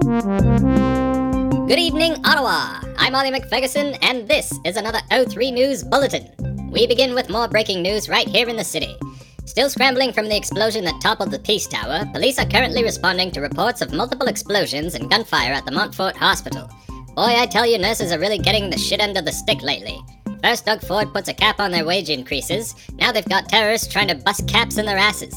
Good evening, Ottawa. I'm Ollie McFerguson, and this is another O3 News Bulletin. We begin with more breaking news right here in the city. Still scrambling from the explosion that toppled the Peace Tower, police are currently responding to reports of multiple explosions and gunfire at the Montfort Hospital. Boy, I tell you, nurses are really getting the shit end of the stick lately. First, Doug Ford puts a cap on their wage increases. Now they've got terrorists trying to bust caps in their asses.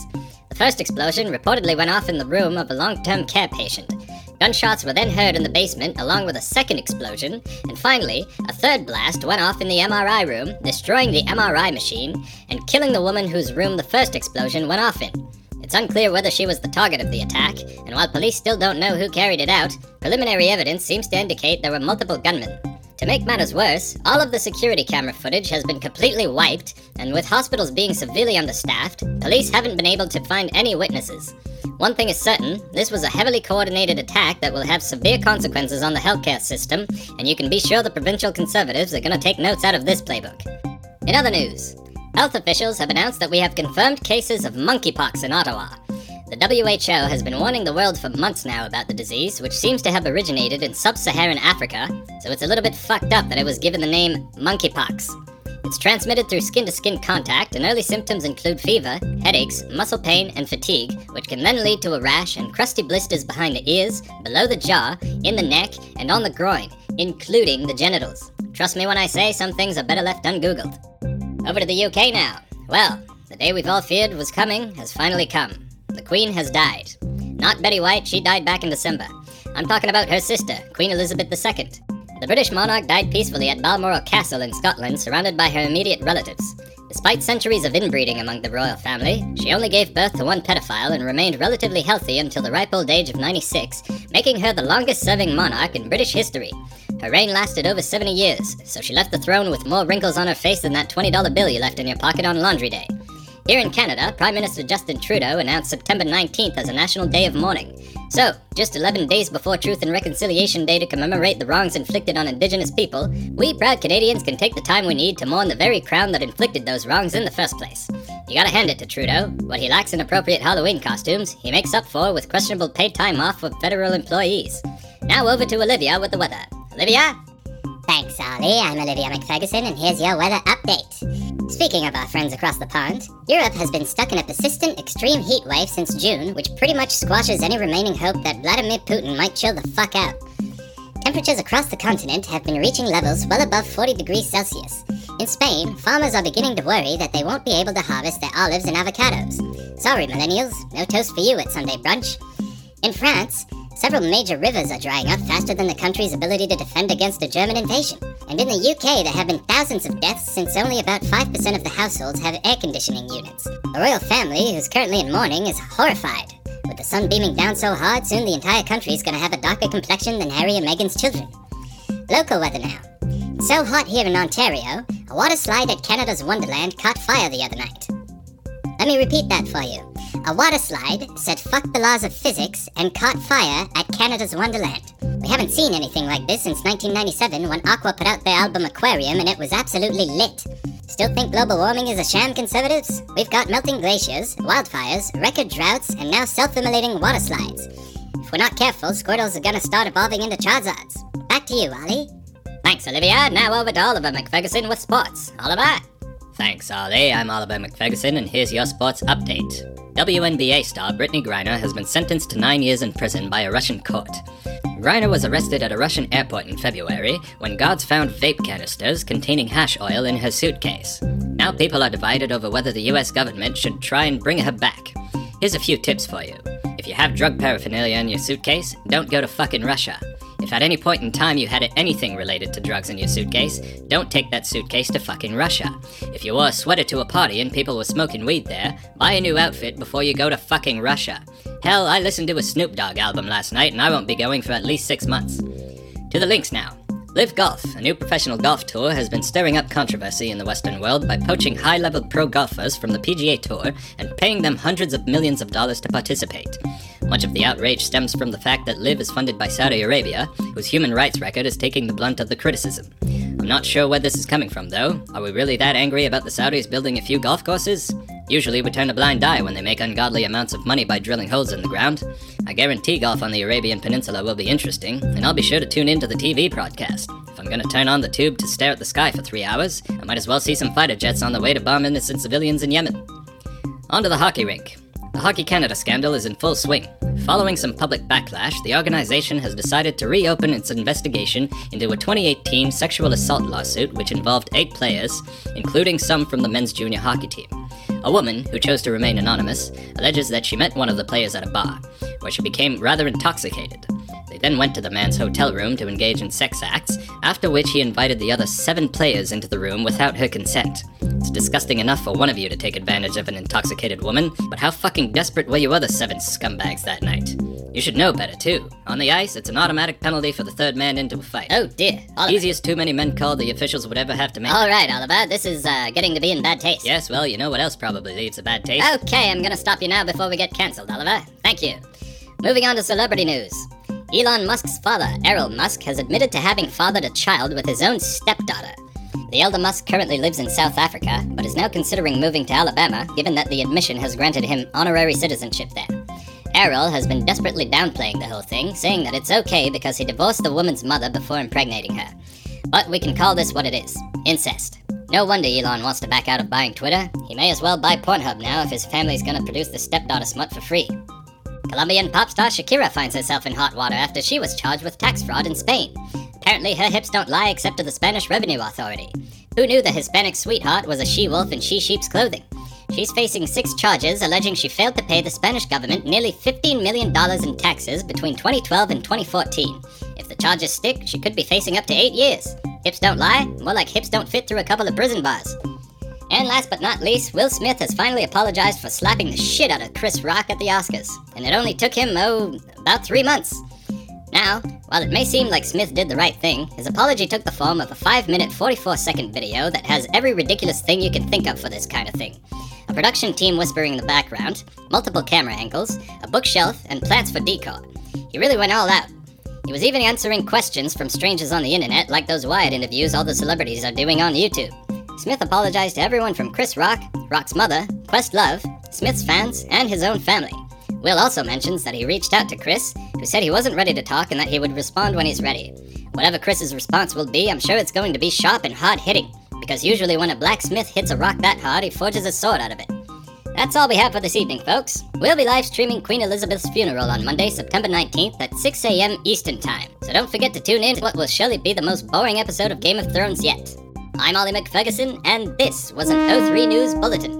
The first explosion reportedly went off in the room of a long term care patient. Gunshots were then heard in the basement, along with a second explosion, and finally, a third blast went off in the MRI room, destroying the MRI machine and killing the woman whose room the first explosion went off in. It's unclear whether she was the target of the attack, and while police still don't know who carried it out, preliminary evidence seems to indicate there were multiple gunmen. To make matters worse, all of the security camera footage has been completely wiped, and with hospitals being severely understaffed, police haven't been able to find any witnesses. One thing is certain this was a heavily coordinated attack that will have severe consequences on the healthcare system, and you can be sure the provincial conservatives are going to take notes out of this playbook. In other news, health officials have announced that we have confirmed cases of monkeypox in Ottawa. The WHO has been warning the world for months now about the disease, which seems to have originated in sub Saharan Africa, so it's a little bit fucked up that it was given the name monkeypox. It's transmitted through skin to skin contact, and early symptoms include fever, headaches, muscle pain, and fatigue, which can then lead to a rash and crusty blisters behind the ears, below the jaw, in the neck, and on the groin, including the genitals. Trust me when I say some things are better left ungoogled. Over to the UK now. Well, the day we've all feared was coming has finally come. The Queen has died. Not Betty White, she died back in December. I'm talking about her sister, Queen Elizabeth II. The British monarch died peacefully at Balmoral Castle in Scotland, surrounded by her immediate relatives. Despite centuries of inbreeding among the royal family, she only gave birth to one pedophile and remained relatively healthy until the ripe old age of 96, making her the longest serving monarch in British history. Her reign lasted over 70 years, so she left the throne with more wrinkles on her face than that $20 bill you left in your pocket on laundry day. Here in Canada, Prime Minister Justin Trudeau announced September 19th as a national day of mourning. So, just 11 days before Truth and Reconciliation Day to commemorate the wrongs inflicted on Indigenous people, we proud Canadians can take the time we need to mourn the very crown that inflicted those wrongs in the first place. You gotta hand it to Trudeau. What he lacks in appropriate Halloween costumes, he makes up for with questionable paid time off for federal employees. Now over to Olivia with the weather. Olivia? Thanks, Ollie. I'm Olivia McFerguson, and here's your weather update. Speaking of our friends across the pond, Europe has been stuck in a persistent extreme heat wave since June, which pretty much squashes any remaining hope that Vladimir Putin might chill the fuck out. Temperatures across the continent have been reaching levels well above 40 degrees Celsius. In Spain, farmers are beginning to worry that they won't be able to harvest their olives and avocados. Sorry, millennials, no toast for you at Sunday brunch. In France, Several major rivers are drying up faster than the country's ability to defend against a German invasion. And in the UK, there have been thousands of deaths since only about 5% of the households have air conditioning units. The royal family, who's currently in mourning, is horrified. With the sun beaming down so hard, soon the entire country is going to have a darker complexion than Harry and Meghan's children. Local weather now. So hot here in Ontario, a water slide at Canada's Wonderland caught fire the other night. Let me repeat that for you. A water slide said fuck the laws of physics and caught fire at Canada's Wonderland. We haven't seen anything like this since 1997 when Aqua put out their album Aquarium and it was absolutely lit. Still think global warming is a sham, conservatives? We've got melting glaciers, wildfires, record droughts, and now self-immolating water slides. If we're not careful, Squirtles are gonna start evolving into Charizards. Back to you, Ollie. Thanks, Olivia. Now over to Oliver McFerguson with sports. Oliver? Thanks, Ollie. I'm Oliver McFerguson, and here's your sports update. WNBA star Brittney Griner has been sentenced to nine years in prison by a Russian court. Griner was arrested at a Russian airport in February when guards found vape canisters containing hash oil in her suitcase. Now people are divided over whether the US government should try and bring her back. Here's a few tips for you. If you have drug paraphernalia in your suitcase, don't go to fucking Russia. If at any point in time you had anything related to drugs in your suitcase, don't take that suitcase to fucking Russia. If you wore a sweater to a party and people were smoking weed there, buy a new outfit before you go to fucking Russia. Hell, I listened to a Snoop Dogg album last night and I won't be going for at least six months. To the links now. LIV Golf, a new professional golf tour, has been stirring up controversy in the Western world by poaching high level pro golfers from the PGA Tour and paying them hundreds of millions of dollars to participate. Much of the outrage stems from the fact that LIV is funded by Saudi Arabia, whose human rights record is taking the blunt of the criticism. I'm not sure where this is coming from, though. Are we really that angry about the Saudis building a few golf courses? Usually we turn a blind eye when they make ungodly amounts of money by drilling holes in the ground. I guarantee golf on the Arabian Peninsula will be interesting, and I'll be sure to tune in to the TV broadcast. If I'm gonna turn on the tube to stare at the sky for three hours, I might as well see some fighter jets on the way to bomb innocent civilians in Yemen. On to the hockey rink. The Hockey Canada scandal is in full swing. Following some public backlash, the organization has decided to reopen its investigation into a 2018 sexual assault lawsuit which involved eight players, including some from the men's junior hockey team. A woman, who chose to remain anonymous, alleges that she met one of the players at a bar, where she became rather intoxicated. They then went to the man's hotel room to engage in sex acts, after which he invited the other seven players into the room without her consent. It's disgusting enough for one of you to take advantage of an intoxicated woman, but how fucking desperate were you other seven scumbags that night? You should know better, too. On the ice, it's an automatic penalty for the third man into a fight. Oh dear, Oliver. Easiest too many men called the officials would ever have to make. All right, Oliver, this is uh, getting to be in bad taste. Yes, well, you know what else probably leaves a bad taste? Okay, I'm gonna stop you now before we get cancelled, Oliver. Thank you. Moving on to celebrity news. Elon Musk's father, Errol Musk, has admitted to having fathered a child with his own stepdaughter. The elder Musk currently lives in South Africa, but is now considering moving to Alabama, given that the admission has granted him honorary citizenship there. Errol has been desperately downplaying the whole thing, saying that it's okay because he divorced the woman's mother before impregnating her. But we can call this what it is incest. No wonder Elon wants to back out of buying Twitter. He may as well buy Pornhub now if his family's gonna produce the stepdaughter smut for free. Colombian pop star Shakira finds herself in hot water after she was charged with tax fraud in Spain. Apparently, her hips don't lie except to the Spanish Revenue Authority. Who knew the Hispanic sweetheart was a she wolf in she sheep's clothing? She's facing six charges alleging she failed to pay the Spanish government nearly $15 million in taxes between 2012 and 2014. If the charges stick, she could be facing up to eight years. Hips don't lie, more like hips don't fit through a couple of prison bars. And last but not least, Will Smith has finally apologized for slapping the shit out of Chris Rock at the Oscars. And it only took him, oh, about three months. Now, while it may seem like Smith did the right thing, his apology took the form of a 5 minute 44 second video that has every ridiculous thing you can think of for this kind of thing. A production team whispering in the background, multiple camera angles, a bookshelf, and plants for decor. He really went all out. He was even answering questions from strangers on the internet, like those Wired interviews all the celebrities are doing on YouTube. Smith apologized to everyone from Chris Rock, Rock's mother, Questlove, Smith's fans, and his own family. Will also mentions that he reached out to Chris, who said he wasn't ready to talk and that he would respond when he's ready. Whatever Chris's response will be, I'm sure it's going to be sharp and hard hitting, because usually when a blacksmith hits a rock that hard, he forges a sword out of it. That's all we have for this evening, folks. We'll be live streaming Queen Elizabeth's funeral on Monday, September 19th at 6 a.m. Eastern Time. So don't forget to tune in to what will surely be the most boring episode of Game of Thrones yet. I'm Ollie McFerguson, and this was an O3 News Bulletin.